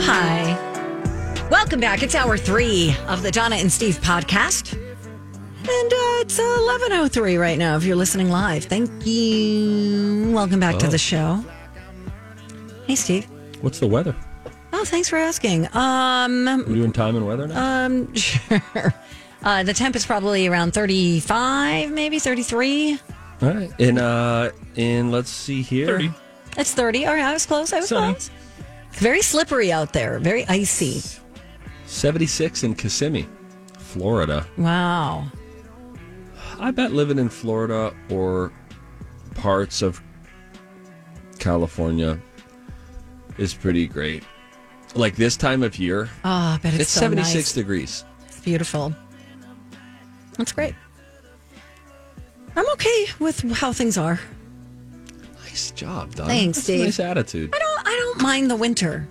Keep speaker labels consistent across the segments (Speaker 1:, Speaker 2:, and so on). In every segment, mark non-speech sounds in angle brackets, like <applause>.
Speaker 1: Oh, hi. Welcome back. It's hour three of the Donna and Steve podcast. And uh, it's 11.03 right now if you're listening live. Thank you. Welcome back to
Speaker 2: Oh.
Speaker 1: the show. Hey, Steve.
Speaker 2: What's the weather?
Speaker 1: Oh, thanks for asking. Um,
Speaker 2: We're doing time and weather now.
Speaker 1: um, <laughs> sure. Uh, the temp is probably around 35, maybe 33.
Speaker 2: All right. And uh and let's see here. 30.
Speaker 1: It's 30. All right, I was close. I was
Speaker 2: Sunny.
Speaker 1: close. It's very slippery out there, very icy.
Speaker 2: 76 in Kissimmee, Florida.
Speaker 1: Wow.
Speaker 2: I bet living in Florida or parts of California is pretty great. Like this time of year,
Speaker 1: Oh, I bet it's,
Speaker 2: it's
Speaker 1: so
Speaker 2: 76
Speaker 1: nice.
Speaker 2: degrees.
Speaker 1: It's beautiful. That's great. I'm okay with how things are.
Speaker 2: Nice job, Don.
Speaker 1: Thanks,
Speaker 2: That's. A nice attitude.
Speaker 1: I don't I don't mind the winter.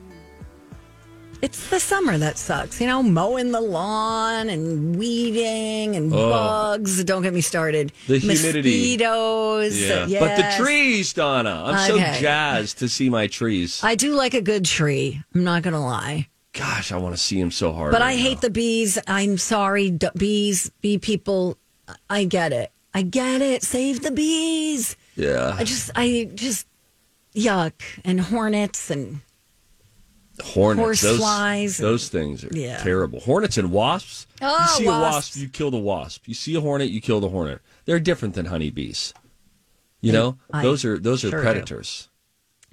Speaker 1: It's the summer that sucks. You know, mowing the lawn and weeding and
Speaker 2: Oh.
Speaker 1: bugs. Don't get me started.
Speaker 2: The humidity.
Speaker 1: Mosquitoes.
Speaker 2: Yeah.
Speaker 1: Yes.
Speaker 2: But the trees, Donna. I'm
Speaker 1: Okay.
Speaker 2: so jazzed to see my trees.
Speaker 1: I do like a good tree. I'm not going to lie.
Speaker 2: Gosh, I want to see them so hard.
Speaker 1: But
Speaker 2: right
Speaker 1: I hate
Speaker 2: now.
Speaker 1: the bees. I'm sorry, d- bees, bee people. I get it. I get it. Save the bees.
Speaker 2: Yeah.
Speaker 1: I just, I just, yuck. And hornets and
Speaker 2: Hornets.
Speaker 1: Horse
Speaker 2: those,
Speaker 1: flies.
Speaker 2: Those things are
Speaker 1: Yeah.
Speaker 2: terrible. Hornets and wasps.
Speaker 1: Oh,
Speaker 2: you see a
Speaker 1: wasps.
Speaker 2: wasp, you kill the wasp. You see a hornet, you kill the hornet. They're different than honeybees. You know,
Speaker 1: I
Speaker 2: those are those are
Speaker 1: sure do.
Speaker 2: predators.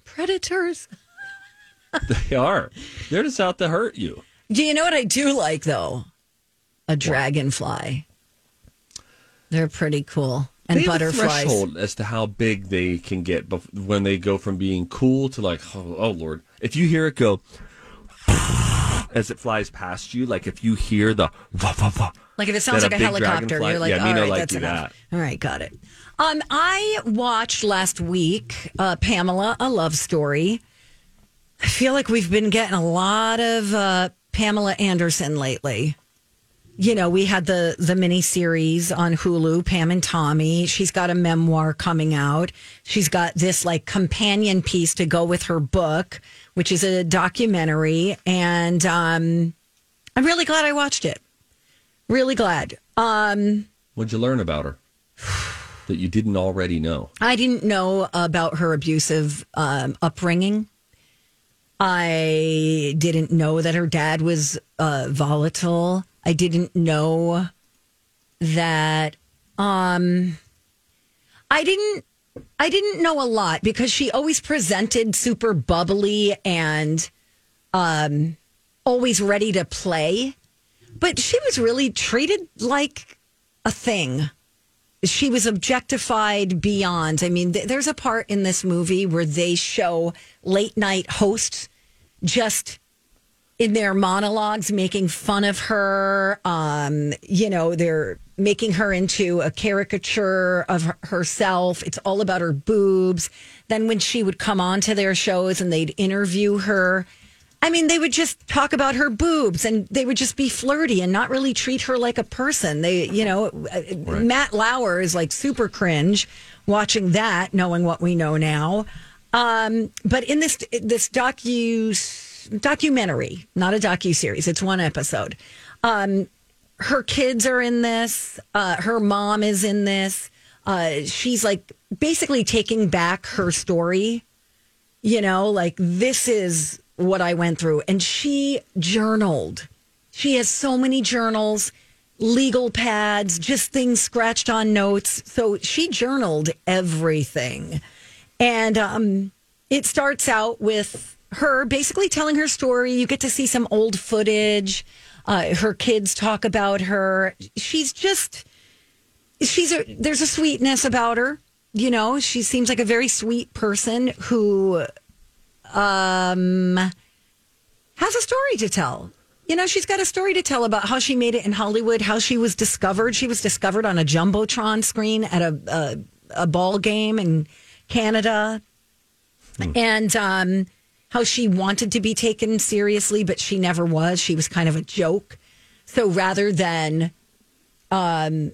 Speaker 1: predators. <laughs>
Speaker 2: They are. They're just out to hurt you.
Speaker 1: Do you know what I do like though? A dragonfly. They're pretty cool. And
Speaker 2: they
Speaker 1: butterflies.
Speaker 2: threshold as to how big they can get when they go from being cool to like, oh, oh lord. If you hear it go <laughs> as it flies past you, like if you hear the wah, wah, wah,
Speaker 1: Like if it sounds like a,
Speaker 2: a
Speaker 1: helicopter, you're like,
Speaker 2: yeah,
Speaker 1: all right,
Speaker 2: like
Speaker 1: that's enough. All right, got it. Um, I watched last week uh, Pamela, a love story. I feel like we've been getting a lot of uh, Pamela Anderson lately. You know, we had the the mini series on Hulu, Pam and Tommy. She's got a memoir coming out. She's got this like companion piece to go with her book, which is a documentary, and um, I'm really glad I watched it. Really glad. Um,
Speaker 2: What'd you learn about her that you didn't already know?
Speaker 1: I didn't know about her abusive um, upbringing. I didn't know that her dad was uh, volatile. I didn't know that. Um, I didn't. I didn't know a lot because she always presented super bubbly and um, always ready to play, but she was really treated like a thing she was objectified beyond. I mean, th- there's a part in this movie where they show late night hosts just in their monologues making fun of her. Um, you know, they're making her into a caricature of herself. It's all about her boobs. Then when she would come on to their shows and they'd interview her, I mean, they would just talk about her boobs and they would just be flirty and not really treat her like a person. They, you know, uh, Matt Lauer is like super cringe watching that, knowing what we know now. Um, but in this this docu documentary, not a docu series, it's one episode. Um, her kids are in this. Uh, her mom is in this. Uh, she's like basically taking back her story you know like this is what I went through. And she journaled. She has so many journals, legal pads, just things scratched on notes. So she journaled everything. And um, it starts out with her basically telling her story. You get to see some old footage. Uh, her kids talk about her. She's just, she's a, there's a sweetness about her. You know, she seems like a very sweet person who um, has a story to tell. You know, she's got a story to tell about how she made it in Hollywood, how she was discovered. She was discovered on a jumbotron screen at a a, a ball game in Canada, and um, how she wanted to be taken seriously, but she never was. She was kind of a joke. So rather than um,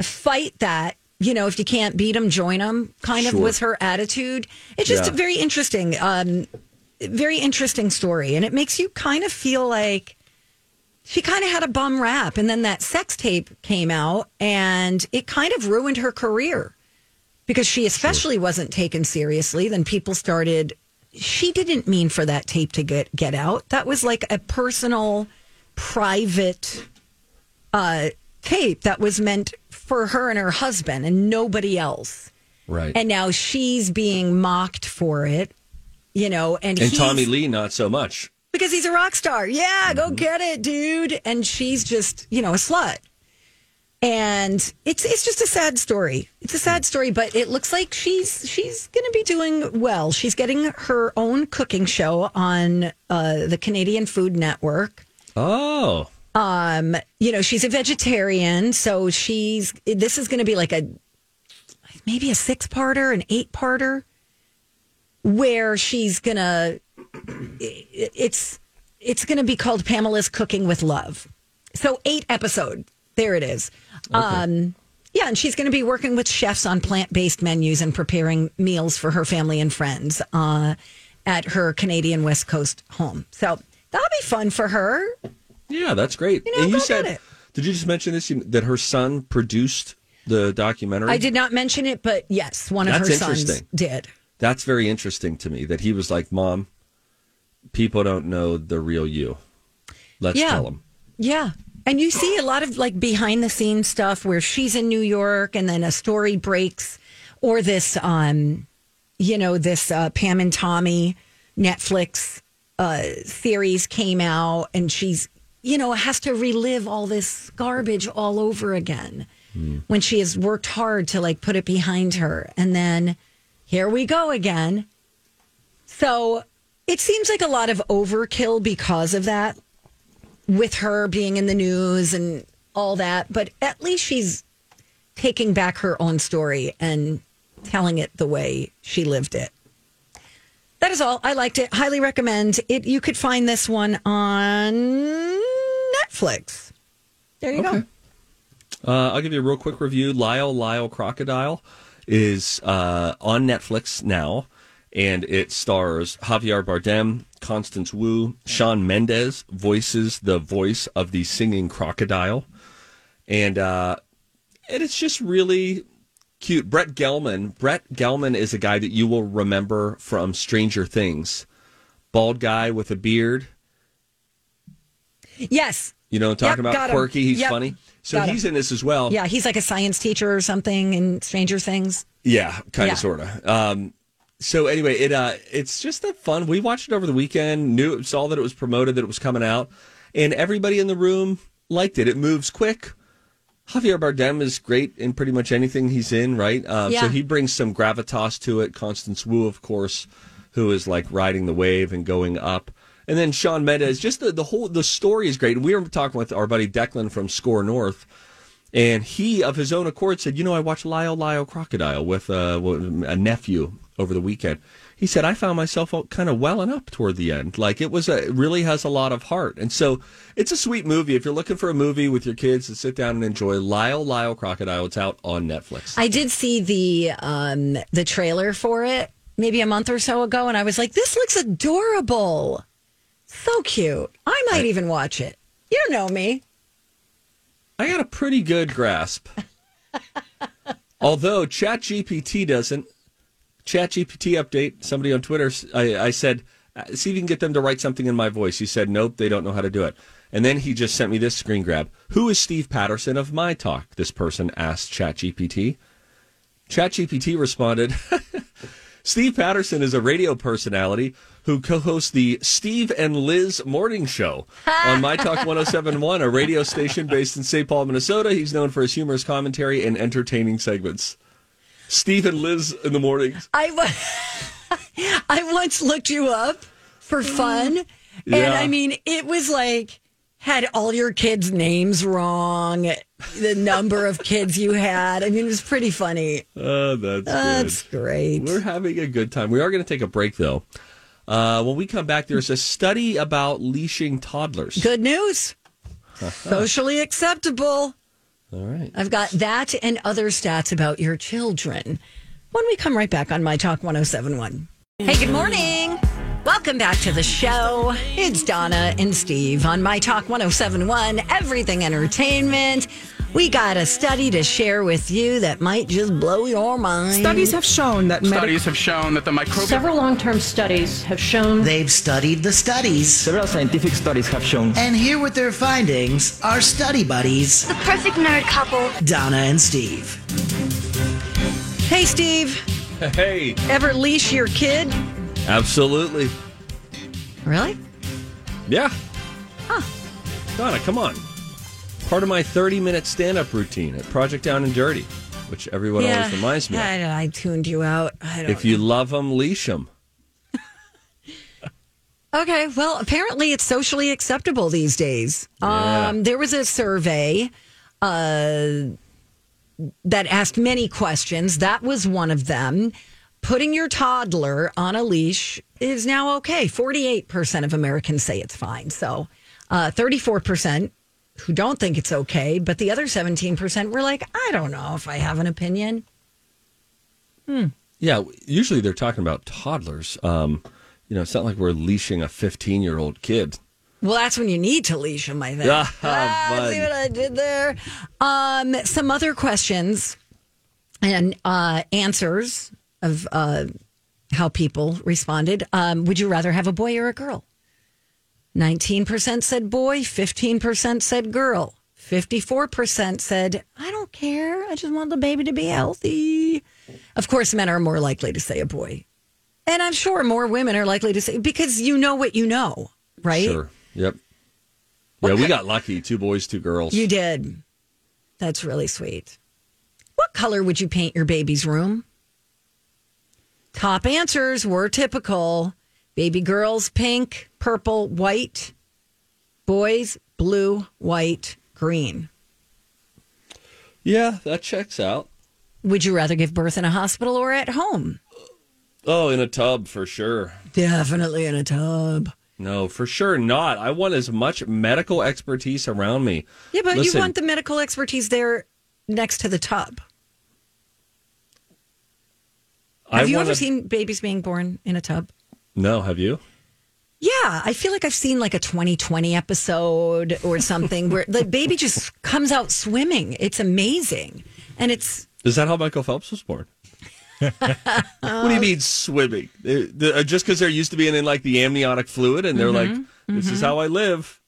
Speaker 1: fight that, you know, if you can't beat them, join them, kind of
Speaker 2: Sure.
Speaker 1: was her attitude. It's just
Speaker 2: Yeah.
Speaker 1: very interesting. Um, very interesting story, and it makes you kind of feel like she kind of had a bum rap, and then that sex tape came out, and it kind of ruined her career because she especially wasn't taken seriously. Then people started. She didn't mean for that tape to get get out. That was like a personal, private uh, tape that was meant for her and her husband and nobody else.
Speaker 2: Right.
Speaker 1: And now she's being mocked for it, you know. And,
Speaker 2: And Tommy Lee, not so much.
Speaker 1: because he's a rock star. Yeah, go get it, dude. And she's just, you know, a slut. And it's it's just a sad story. It's a sad story, but it looks like she's she's going to be doing well. She's getting her own cooking show on uh, the Canadian Food Network.
Speaker 2: Oh,
Speaker 1: Um, you know, she's a vegetarian, so she's this is going to be like a maybe a six parter, an eight parter, where she's gonna it's it's gonna be called Pamela's Cooking with Love. So eight episode. There it is. Um, yeah, and she's going to be working with chefs on plant based menus and preparing meals for her family and friends uh, at her Canadian West Coast home. So that'll be fun for her.
Speaker 2: yeah, that's great.
Speaker 1: You know,
Speaker 2: and you said,
Speaker 1: get it.
Speaker 2: did you just mention this? That her son produced the documentary?
Speaker 1: I did not mention it, but yes, one of her sons did.
Speaker 2: That's very interesting to me that he was like, Mom, people don't know the real you. Let's
Speaker 1: Yeah.
Speaker 2: tell them.
Speaker 1: Yeah. And you see a lot of like behind the scenes stuff where she's in New York and then a story breaks or this um you know this uh Pam and Tommy Netflix uh series came out and she's you know has to relive all this garbage all over again when she has worked hard to like put it behind her. And then here we go again. So it seems like a lot of overkill because of that with her being in the news and all that, but at least she's taking back her own story and telling it the way she lived it. That is all. I liked it. Highly recommend it. You could find this one on Netflix. There you go.
Speaker 2: Uh, I'll give you a real quick review. Lyle Lyle Crocodile is uh, on Netflix now, and it stars Javier Bardem, Constance Wu, Shawn Mendes voices the voice of the singing crocodile, and uh, and it's just really cute. Brett Gelman. Brett Gelman is a guy that you will remember from Stranger Things. Bald guy with a beard.
Speaker 1: Yes.
Speaker 2: You know what I'm talking
Speaker 1: Yep,
Speaker 2: about?
Speaker 1: him.
Speaker 2: Quirky. He's
Speaker 1: Yep,
Speaker 2: funny. So
Speaker 1: got him.
Speaker 2: he's in this as well.
Speaker 1: Yeah, he's like a science teacher or something in Stranger Things.
Speaker 2: Yeah, kind
Speaker 1: Yeah.
Speaker 2: of, sort of. Um, so anyway, it uh, it's just a fun. We watched it over the weekend. Knew saw that it was promoted, that it was coming out, and everybody in the room liked it. It moves quick. Javier Bardem is great in pretty much anything he's in, right? Um,
Speaker 1: Yeah.
Speaker 2: So he brings some gravitas to it. Constance Wu, of course, who is like riding the wave and going up. And then Shawn Mendes, just the, the whole the story is great. And we were talking with our buddy Declan from Score North, and he, of his own accord, said, "You know, I watched Lyle Lyle Crocodile with uh, a nephew over the weekend." He said, "I found myself kind of welling up toward the end. Like it was, a, it really has a lot of heart, and so it's a sweet movie. If you're looking for a movie with your kids to sit down and enjoy, Lyle Lyle Crocodile, it's out on Netflix.
Speaker 1: I did see the um the trailer for it maybe a month or so ago and I was like this looks adorable. So cute. I might even watch it. You know me.
Speaker 2: I got a pretty good grasp. <laughs> Although ChatGPT doesn't. ChatGPT update. Somebody on Twitter, I, I said, Uh, See if you can get them to write something in my voice. He said, nope, they don't know how to do it. And then he just sent me this screen grab. Who is Steve Patterson of My Talk? This person asked ChatGPT. ChatGPT responded, <laughs> Steve Patterson is a radio personality who co-hosts the Steve and Liz Morning Show on My Talk <laughs> 1071, a radio station based in St. Paul, Minnesota. He's known for his humorous commentary and entertaining segments. Steve and Liz in the mornings.
Speaker 1: I, wa- <laughs> I once looked you up for fun. And
Speaker 2: Yeah.
Speaker 1: I mean, it was like, had all your kids' names wrong, the number of kids you had. I mean, it was pretty funny.
Speaker 2: Oh, that's,
Speaker 1: That's
Speaker 2: good.
Speaker 1: great.
Speaker 2: We're having a good time. We are going to take a break, though. Uh, when we come back, there's a study about leashing toddlers.
Speaker 1: Good news. Socially acceptable.
Speaker 2: All right.
Speaker 1: I've got that and other stats about your children when we come right back on My Talk 1071. Hey, good morning. Welcome back to the show. It's Donna and Steve on My Talk 1071, Everything Entertainment. We got a study to share with you that might just blow your mind.
Speaker 3: Studies have shown that medic-
Speaker 4: Studies have shown that the microbial
Speaker 5: Several long term studies have shown
Speaker 6: They've studied the studies.
Speaker 7: Several scientific studies have shown
Speaker 6: And here with their findings are study buddies,
Speaker 8: The perfect nerd couple.
Speaker 6: Donna and Steve.
Speaker 1: Hey, Steve,
Speaker 2: Hey,
Speaker 1: ever leash your kid?
Speaker 2: absolutely.
Speaker 1: Really?
Speaker 2: Yeah. Huh. Donna, come on. Part of my 30 minute stand up routine at Project Down and Dirty, which everyone always reminds me of.
Speaker 1: I, I tuned you out. I don't
Speaker 2: If you love them, leash them. <laughs>
Speaker 1: Okay, well, apparently it's socially acceptable these days.
Speaker 2: Yeah.
Speaker 1: Um, there was a survey uh, that asked many questions. That was one of them. Putting your toddler on a leash is now okay. 48% of Americans say it's fine. So uh, 34% who don't think it's okay, but the other 17% were like, I don't know if I have an opinion.
Speaker 2: Yeah, usually they're talking about toddlers. Um, you know, it's not like we're leashing a 15 year old kid.
Speaker 1: Well, that's when you need to leash them, I think. <laughs>
Speaker 2: Ah,
Speaker 1: Ah, see what I did there? Um, some other questions and uh, answers of uh, how people responded. Um, would you rather have a boy or a girl? 19% said boy, 15% said girl. 54% said, I don't care. I just want the baby to be healthy. Of course, men are more likely to say a boy. And I'm sure more women are likely to say, because you know what you know, right?
Speaker 2: Sure. Yep. Yeah, we got lucky. Two boys, two girls.
Speaker 1: You did. That's really sweet. What color would you paint your baby's room? Top answers were typical. Baby girls, pink, purple, white. Boys, blue, white, green.
Speaker 2: Yeah, that checks out.
Speaker 1: Would you rather give birth in a hospital or at home?
Speaker 2: Oh, in a tub for sure.
Speaker 1: Definitely in a tub.
Speaker 2: No, for sure not. I want as much medical expertise around me.
Speaker 1: Yeah, but
Speaker 2: Listen,
Speaker 1: you want the medical expertise there next to the tub.
Speaker 2: I
Speaker 1: Have you
Speaker 2: wanna-
Speaker 1: ever seen babies being born in a tub?
Speaker 2: No, have you?
Speaker 1: Yeah, I feel like I've seen like a 2020 episode or something where the baby just comes out swimming. It's amazing. And it's
Speaker 2: Is that how Michael Phelps was born? <laughs> what do you mean swimming? They- the- uh, just because they're used to being in like the amniotic fluid, and they're like,
Speaker 1: Mm-hmm.
Speaker 2: "This is how I live."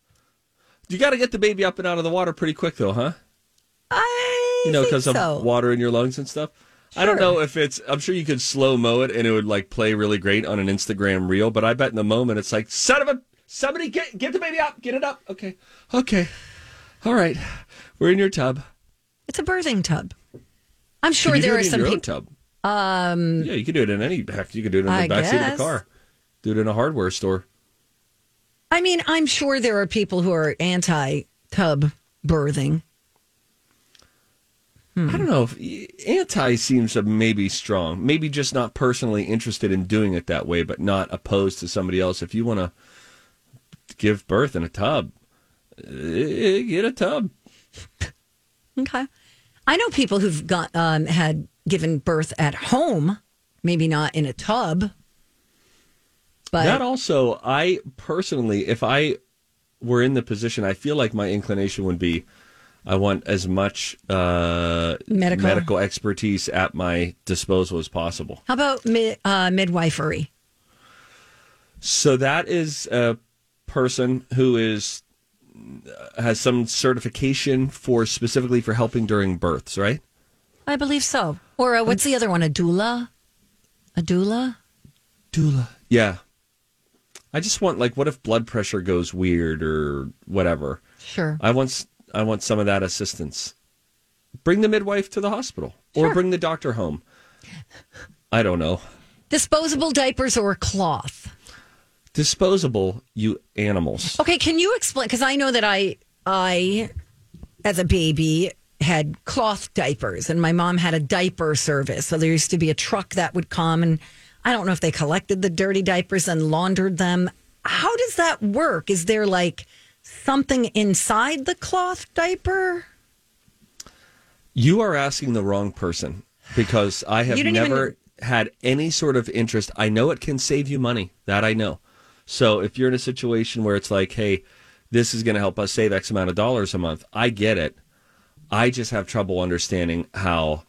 Speaker 2: You got to get the baby up and out of the water pretty quick, though, huh?
Speaker 1: I
Speaker 2: You know,
Speaker 1: think
Speaker 2: because of water in your lungs and stuff. I don't know if it's. I'm sure you could slow mo it and it would like play really great on an Instagram reel, but I bet in the moment it's like, "Son of a, somebody get get the baby up, get it up." Okay, okay, all right, we're in your tub.
Speaker 1: It's a birthing tub. I'm sure there are some people.
Speaker 2: tub. Um, yeah, you could do it in any heck. You could do it in the
Speaker 1: I
Speaker 2: backseat of a car. Do it in a hardware store.
Speaker 1: I mean, I'm sure there are people who are anti tub birthing.
Speaker 2: I don't know if anti seems maybe strong. Maybe just not personally interested in doing it that way, but not opposed to somebody else. If you want to give birth in a tub, eh, get a tub. <laughs>
Speaker 1: Okay. I know people who've got um, had given birth at home, maybe not in a tub. But
Speaker 2: that also, I personally, if I were in the position, I feel like my inclination would be, I want as much uh,
Speaker 1: Medical.
Speaker 2: expertise at my disposal as possible.
Speaker 1: how about mi- uh, midwifery?
Speaker 2: So that is a person who is uh, has some certification for specifically for helping during births, right?
Speaker 1: I believe so. Or uh, what's the other one? A doula? A doula?
Speaker 2: Doula. Yeah. I just want like what if blood pressure goes weird or whatever.
Speaker 1: Sure.
Speaker 2: I want s- I want some of that assistance. Bring the midwife to the hospital or
Speaker 1: Sure.
Speaker 2: bring the doctor home. I don't know.
Speaker 1: Disposable diapers or cloth?
Speaker 2: Disposable, you animals.
Speaker 1: Okay, can you explain? Because I know that I, I, as a baby, had cloth diapers, and my mom had a diaper service. So there used to be a truck that would come, and I don't know if they collected the dirty diapers and laundered them. How does that work? Is there like something inside the cloth diaper?
Speaker 2: You are asking the wrong person because I have
Speaker 1: didn't even-
Speaker 2: never had any sort of interest. I know it can save you money. That I know. So if you're in a situation where it's like, hey, this is going to help us save X amount of dollars a month, I get it. I just have trouble understanding how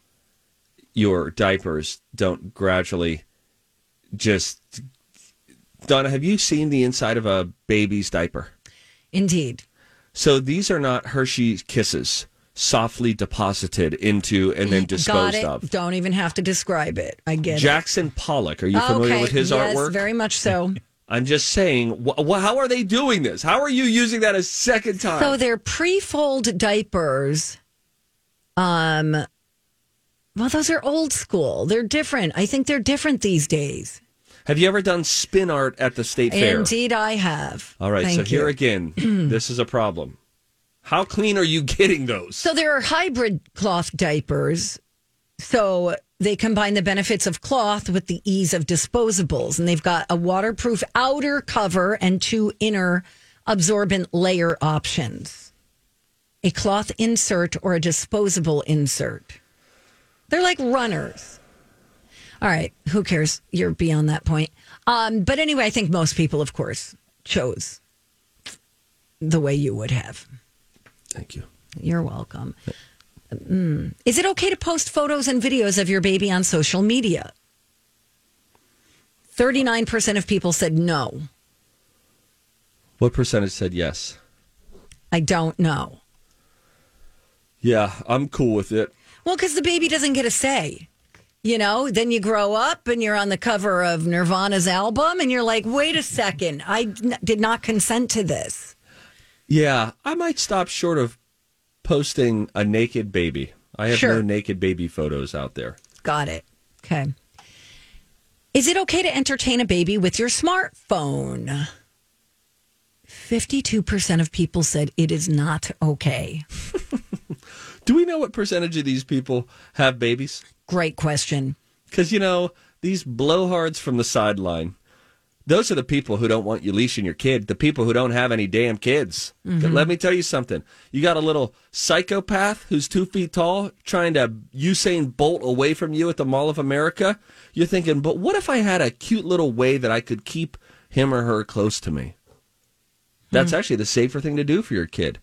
Speaker 2: your diapers don't gradually just. Donna, have you seen the inside of a baby's diaper?
Speaker 1: Indeed.
Speaker 2: So these are not Hershey kisses softly deposited into and then disposed
Speaker 1: it.
Speaker 2: of.
Speaker 1: Don't even have to describe it. I get
Speaker 2: Jackson Pollock, are you familiar
Speaker 1: okay.
Speaker 2: with his
Speaker 1: yes,
Speaker 2: artwork?
Speaker 1: very much so. <laughs>
Speaker 2: I'm just saying, wh- wh- how are they doing this? How are you using that a second time?
Speaker 1: So they're pre-fold diapers. Um, well, those are old school. They're different. I think they're different these days.
Speaker 2: Have you ever done spin art at the state fair?
Speaker 1: Indeed, I have.
Speaker 2: All right, so
Speaker 1: Thank
Speaker 2: here
Speaker 1: you.
Speaker 2: again, <clears throat> this is a problem. How clean are you <laughs> getting those?
Speaker 1: So there are hybrid cloth diapers. So they combine the benefits of cloth with the ease of disposables, and they've got a waterproof outer cover and two inner absorbent layer options. A cloth insert or a disposable insert. They're like runners. All right, who cares? You're beyond that point. Um, but anyway, I think most people, of course, chose the way you would have.
Speaker 2: Thank you.
Speaker 1: You're welcome. Mm. Is it okay to post photos and videos of your baby on social media? 39% of people said no.
Speaker 2: What percentage said yes?
Speaker 1: I don't know.
Speaker 2: Yeah, I'm cool with it.
Speaker 1: Well, because the baby doesn't get a say. You know, then you grow up and you're on the cover of Nirvana's album and you're like, wait a second, I did not consent to this.
Speaker 2: Yeah, I might stop short of posting a naked baby. I have
Speaker 1: Sure.
Speaker 2: no naked baby photos out there.
Speaker 1: Got it. Okay. Is it okay to entertain a baby with your smartphone? 52% of people said it is not okay. <laughs>
Speaker 2: Do we know what percentage of these people have babies?
Speaker 1: Great question.
Speaker 2: Because, you know, these blowhards from the sideline, those are the people who don't want you leashing your kid, the people who don't have any damn kids. Mm-hmm. Let me tell you something. You got a little psychopath who's two feet tall trying to Usain Bolt away from you at the Mall of America. You're thinking, but what if I had a cute little way that I could keep him or her close to me? That's hmm. actually the safer thing to do for your kid.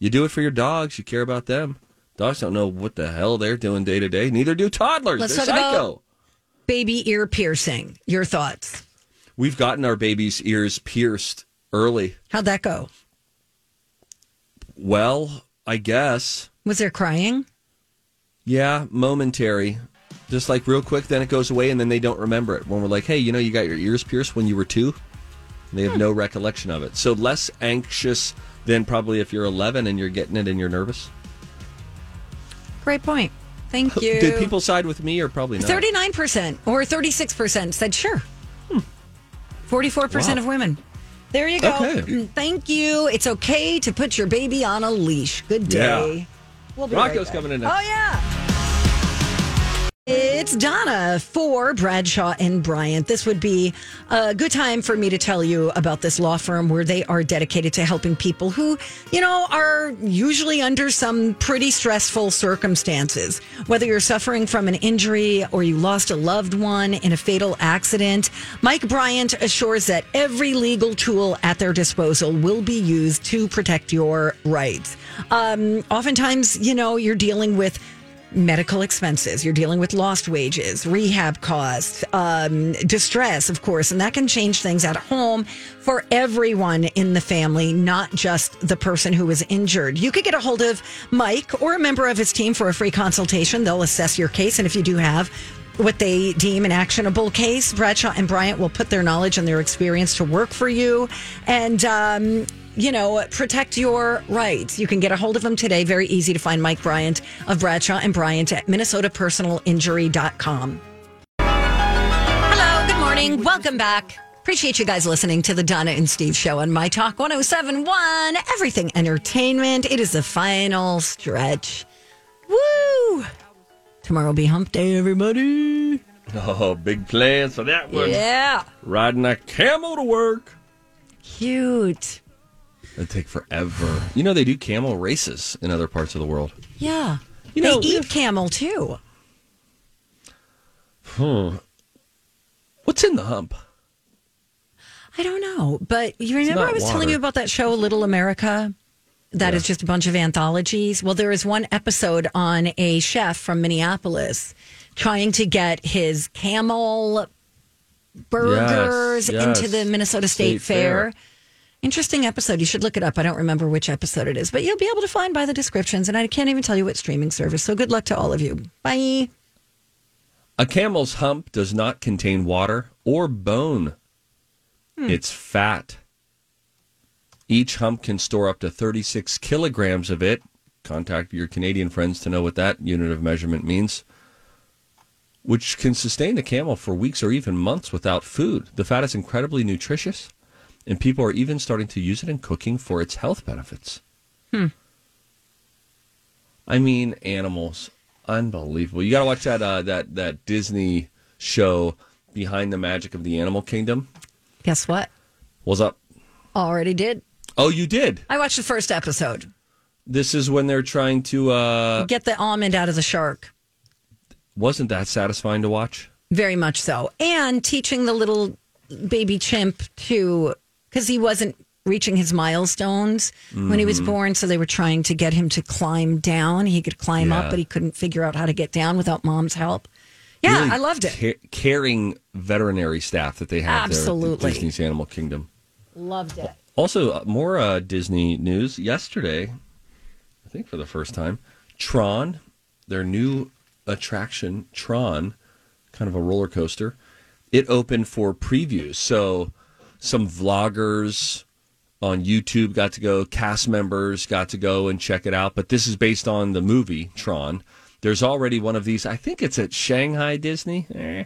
Speaker 2: You do it for your dogs. You care about them. Dogs don't know what the hell they're doing day to day. Neither do toddlers.
Speaker 1: Let's
Speaker 2: they're
Speaker 1: talk about-
Speaker 2: psycho.
Speaker 1: Baby ear piercing. Your thoughts?
Speaker 2: We've gotten our baby's ears pierced early.
Speaker 1: How'd that go?
Speaker 2: Well, I guess.
Speaker 1: Was there crying?
Speaker 2: Yeah, momentary. Just like real quick, then it goes away, and then they don't remember it. When we're like, hey, you know, you got your ears pierced when you were two? And they have hmm. no recollection of it. So less anxious than probably if you're 11 and you're getting it and you're nervous.
Speaker 1: Great point. Thank you.
Speaker 2: Did people side with me or probably not?
Speaker 1: 39% or 36% said sure. Hmm. 44%
Speaker 2: Wow.
Speaker 1: of women. There you go.
Speaker 2: Okay.
Speaker 1: Mm, thank you. It's okay to put your baby on a leash. Good day.
Speaker 2: Yeah.
Speaker 1: We'll be
Speaker 2: Rocco's
Speaker 1: right
Speaker 2: coming in next.
Speaker 1: Oh, yeah. It's Donna for Bradshaw and Bryant. This would be a good time for me to tell you about this law firm where they are dedicated to helping people who, you know, are usually under some pretty stressful circumstances. Whether you're suffering from an injury or you lost a loved one in a fatal accident, Mike Bryant assures that every legal tool at their disposal will be used to protect your rights. Um, oftentimes, you know, you're dealing with medical expenses. You're dealing with lost wages, rehab costs, um, distress, of course, and that can change things at home for everyone in the family, not just the person who was injured. You could get a hold of Mike or a member of his team for a free consultation. They'll assess your case, and if you do have what they deem an actionable case, Bradshaw and Bryant will put their knowledge and their experience to work for you. And, um, you know, protect your rights. You can get a hold of them today. Very easy to find Mike Bryant of Bradshaw and Bryant at minnesotapersonalinjury.com. Hello, good morning. Welcome back. Appreciate you guys listening to the Donna and Steve show on My Talk 1071, Everything Entertainment. It is the final stretch. Woo! Tomorrow will be hump day, everybody.
Speaker 2: Oh, big plans for that one.
Speaker 1: Yeah.
Speaker 2: Riding a camel to work.
Speaker 1: Cute.
Speaker 2: It'd take forever. You know, they do camel races in other parts of the world.
Speaker 1: Yeah.
Speaker 2: You
Speaker 1: they
Speaker 2: know,
Speaker 1: eat
Speaker 2: if-
Speaker 1: camel too.
Speaker 2: Hmm. What's in the hump?
Speaker 1: I don't know, but you remember I was telling you about that show, Little America? That is
Speaker 2: Yeah.
Speaker 1: just a bunch of anthologies. Well, there is one episode on a chef from Minneapolis trying to get his camel burgers
Speaker 2: Yes,
Speaker 1: into the Minnesota State,
Speaker 2: State
Speaker 1: Fair.
Speaker 2: Fair.
Speaker 1: Interesting episode. You should look it up. I don't remember which episode it is, but you'll be able to find by the descriptions. And I can't even tell you what streaming service. So good luck to all of you. Bye.
Speaker 2: A camel's hump does not contain water or bone. Hmm. It's fat. Each hump can store up to 36 kilograms of it. Contact your Canadian friends to know what that unit of measurement means, which can sustain a camel for weeks or even months without food. The fat is incredibly nutritious, and people are even starting to use it in cooking for its health benefits. I mean, animals, unbelievable. You got to watch that uh, that that Disney show, Behind the Magic of the Animal Kingdom.
Speaker 1: Guess what?
Speaker 2: What's up?
Speaker 1: Already did.
Speaker 2: Oh, you did.
Speaker 1: I watched the first episode.
Speaker 2: This is when they're trying to. uh
Speaker 1: Get the almond out of the shark.
Speaker 2: Wasn't that satisfying to watch?
Speaker 1: Very much so. And teaching the little baby chimp to, because he wasn't reaching his milestones when he was
Speaker 2: Mm-hmm.
Speaker 1: born. So they were trying to get him to climb down. He could climb
Speaker 2: Yeah.
Speaker 1: up, but he couldn't figure out how to get down without mom's help. Yeah,
Speaker 2: Really
Speaker 1: I loved it.
Speaker 2: ca- caring veterinary staff that they have there
Speaker 1: Absolutely.
Speaker 2: at Disney's Animal Kingdom.
Speaker 1: Loved it.
Speaker 2: Also, uh, more uh, Disney news. Yesterday, I think for the first time, Tron, their new attraction, Tron, kind of a roller coaster, it opened for previews. So, some vloggers on YouTube got to go, cast members got to go and check it out. But this is based on the movie Tron. There's already one of these. I think it's at Shanghai Disney, eh.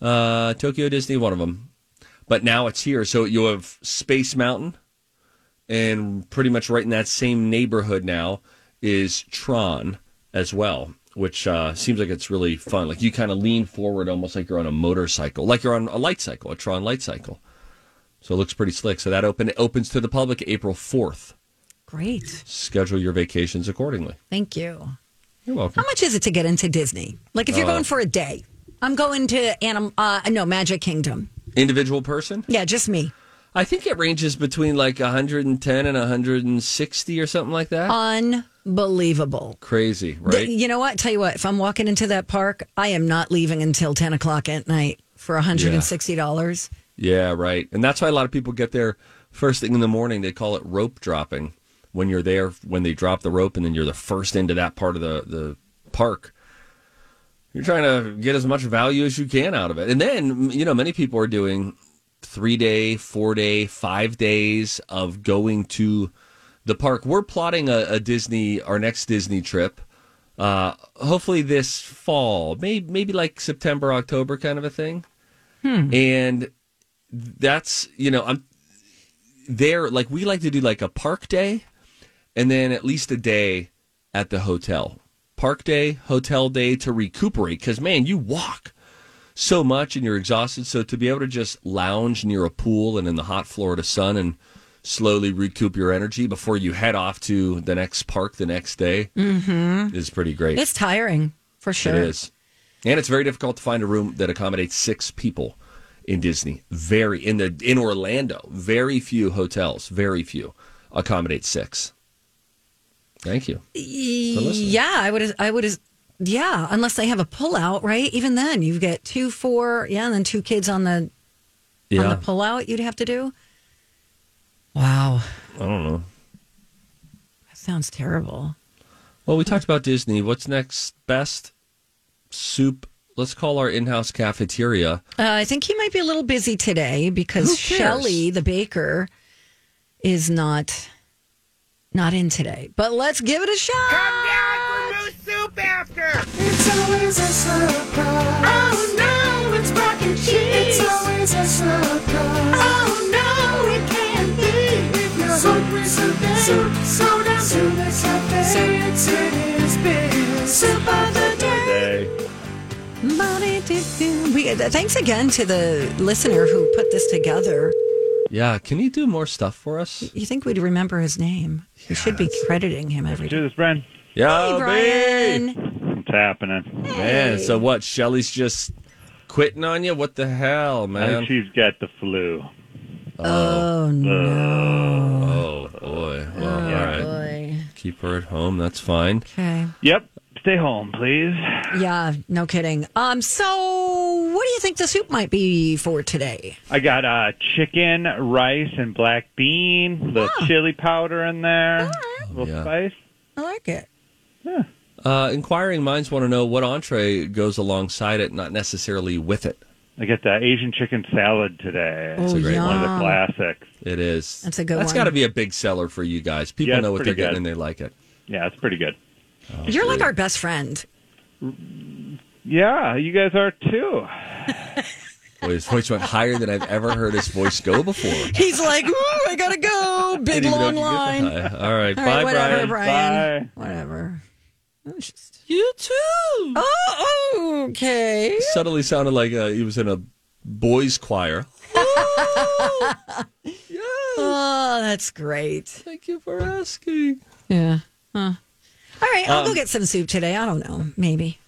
Speaker 2: uh, Tokyo Disney, one of them. But now it's here. So you have Space Mountain, and pretty much right in that same neighborhood now is Tron as well, which uh, seems like it's really fun. Like you kind of lean forward almost like you're on a motorcycle, like you're on a light cycle, a Tron light cycle. So it looks pretty slick. So that open opens to the public April 4th.
Speaker 1: Great.
Speaker 2: Schedule your vacations accordingly.
Speaker 1: Thank you.
Speaker 2: You're welcome.
Speaker 1: How much is it to get into Disney? Like if you're
Speaker 2: Uh,
Speaker 1: going for a day, I'm going to Anim- uh, no Magic Kingdom.
Speaker 2: Individual person?
Speaker 1: Yeah, just me.
Speaker 2: I think it ranges between like 110 and 160 or something like that.
Speaker 1: Unbelievable.
Speaker 2: Crazy, right?
Speaker 1: You know what? Tell you what, if I'm walking into that park, I am not leaving until 10 o'clock at night for $160.
Speaker 2: Yeah, right. And that's why a lot of people get there first thing in the morning. They call it rope dropping when you're there, when they drop the rope, and then you're the first into that part of the, the park. You're trying to get as much value as you can out of it. And then, you know, many people are doing three day, four day, five days of going to the park. We're plotting a, a Disney, our next Disney trip. Uh, hopefully this fall, maybe maybe like September, October kind of a thing. And that's you know I'm there like we like to do like a park day, and then at least a day at the hotel. Park day, hotel day to recuperate because man, you walk so much and you're exhausted. So to be able to just lounge near a pool and in the hot Florida sun and slowly recoup your energy before you head off to the next park the next day mm-hmm. is pretty great.
Speaker 1: It's tiring, for sure.
Speaker 2: It is. And it's very difficult to find a room that accommodates six people in Disney. Very in the in Orlando, very few hotels, very few accommodate six. Thank you.
Speaker 1: Yeah, I would I would Yeah, unless they have a pullout, right? Even then, you get two, four, yeah, and then two kids on the on the pullout. You'd have to do. Wow,
Speaker 2: I don't know.
Speaker 1: that sounds terrible.
Speaker 2: Well, we talked about Disney. What's next best? Soup. Let's call our in-house cafeteria.
Speaker 1: Uh, I think he might be a little busy today because
Speaker 2: Who?
Speaker 1: Shelly, the baker, is not not in today. But let's give it a shot.
Speaker 3: Come down for moose soup after. It's always a surprise. Oh no, it's mac and cheese. It's always a surprise. Oh no, it can't be. If you're hungry today, soup, soda, soup, soup, it's it is big. Soup of the day.
Speaker 1: We, uh, thanks again to the listener who put this together.
Speaker 2: Yeah, can you do more stuff for us?
Speaker 1: You think we'd remember his name? we should be crediting him every
Speaker 4: Do this, Brian.
Speaker 2: Yeah,
Speaker 1: Hey, Brian.
Speaker 4: What's happening?
Speaker 2: Man, so what? Shelly's just quitting on you? What the hell,
Speaker 4: I
Speaker 2: man?
Speaker 4: think she's got the flu.
Speaker 1: Oh no!
Speaker 2: Oh boy. Well, all right.
Speaker 1: Boy.
Speaker 2: Keep her at home. That's fine.
Speaker 1: Okay.
Speaker 4: Yep. Stay home, please.
Speaker 1: Yeah, no kidding. Um, so what do you think the soup might be for today?
Speaker 4: I got uh, chicken, rice, and black bean. The chili powder in there. A little
Speaker 2: Yeah.
Speaker 4: spice.
Speaker 1: I like it.
Speaker 2: Uh, inquiring minds want to know what entree goes alongside it, not necessarily with it.
Speaker 4: I get the Asian chicken salad today.
Speaker 1: Oh,
Speaker 2: a great
Speaker 1: yum.
Speaker 4: One of the classics.
Speaker 2: It is.
Speaker 1: That's a good
Speaker 2: That's
Speaker 1: one.
Speaker 2: got to be a big seller for you guys. People
Speaker 4: Yeah,
Speaker 2: know what they're
Speaker 4: pretty
Speaker 2: getting
Speaker 4: good.
Speaker 2: and they like it.
Speaker 4: Yeah, it's pretty good.
Speaker 1: You're like our best friend.
Speaker 4: Yeah, you guys are too.
Speaker 2: Boy, his voice went higher than I've ever heard his voice go before.
Speaker 1: He's like, Ooh, I gotta go. <laughs> Big
Speaker 2: Didn't even know
Speaker 1: long line.
Speaker 2: get that high. All right, bye,
Speaker 1: whatever,
Speaker 2: Brian.
Speaker 1: Brian. Whatever. Just-
Speaker 2: You too.
Speaker 1: Oh, okay.
Speaker 2: Suddenly sounded like uh, he was in a boys' choir. <laughs> <laughs> yes.
Speaker 1: Oh, that's great.
Speaker 2: Thank you for asking.
Speaker 1: Yeah. Huh. All right, I'll go
Speaker 2: Um,
Speaker 1: get some soup today. I don't know. Maybe.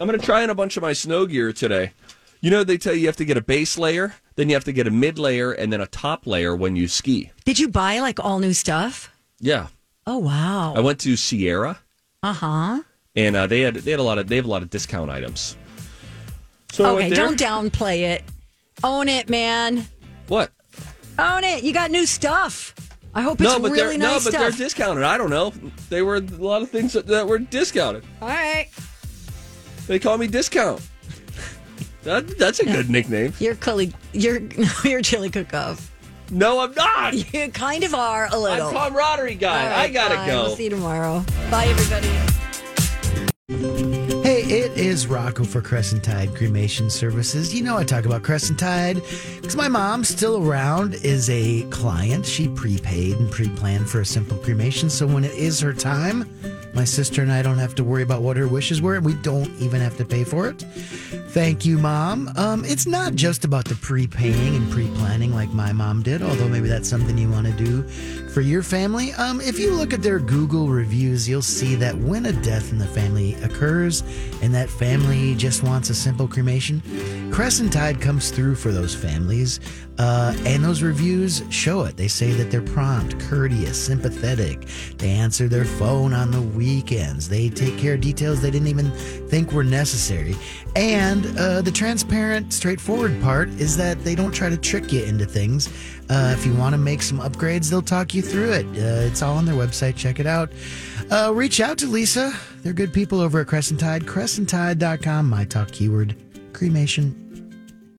Speaker 2: I'm going to try on a bunch of my snow gear today. You know, they tell you you have to get a base layer, then you have to get a mid layer, and then a top layer when you ski.
Speaker 1: Did you buy like all new stuff?
Speaker 2: Yeah.
Speaker 1: Oh wow.
Speaker 2: I went to Sierra,
Speaker 1: Uh huh.
Speaker 2: and uh, they had they had a lot of they have a lot of discount items. So
Speaker 1: Okay, don't downplay it. Own it, man.
Speaker 2: What?
Speaker 1: Own it. You got new stuff. I hope it's
Speaker 2: no, but
Speaker 1: really
Speaker 2: they're
Speaker 1: nice
Speaker 2: no, but they're discounted. I don't know. They were a lot of things that, that were discounted.
Speaker 1: all right.
Speaker 2: They call me discount. That, that's a good nickname.
Speaker 1: You're chili. You're no, <laughs> you're chili cook-off.
Speaker 2: No, I'm not. <laughs>
Speaker 1: You kind of are a little.
Speaker 2: I'm camaraderie guy.
Speaker 1: All
Speaker 2: I gotta
Speaker 1: fine.
Speaker 2: go.
Speaker 1: We'll see you tomorrow. Bye, everybody.
Speaker 6: Hey, is Rocco for Crescent Tide Cremation Services. You know I talk about Crescent Tide because my mom, still around, is a client. She prepaid and pre-planned for a simple cremation, so when it is her time, my sister and I don't have to worry about what her wishes were, and we don't even have to pay for it. Thank you, Mom. Um, it's not just about the prepaying and pre-planning like my mom did, although maybe that's something you want to do for your family. Um, if you look at their Google reviews, you'll see that when a death in the family occurs and that family just wants a simple cremation, Crescent Tide comes through for those families. Uh, and those reviews show it. They say that they're prompt, courteous, sympathetic. They answer their phone on the weekends. They take care of details they didn't even think were necessary. And uh, the transparent, straightforward part is that they don't try to trick you into things. Uh, if you want to make some upgrades, they'll talk you through it. Uh, it's all on their website. Check it out. Uh, reach out to Lisa. They're good people over at Crescent Tide. CrescentTide.com. My talk keyword cremation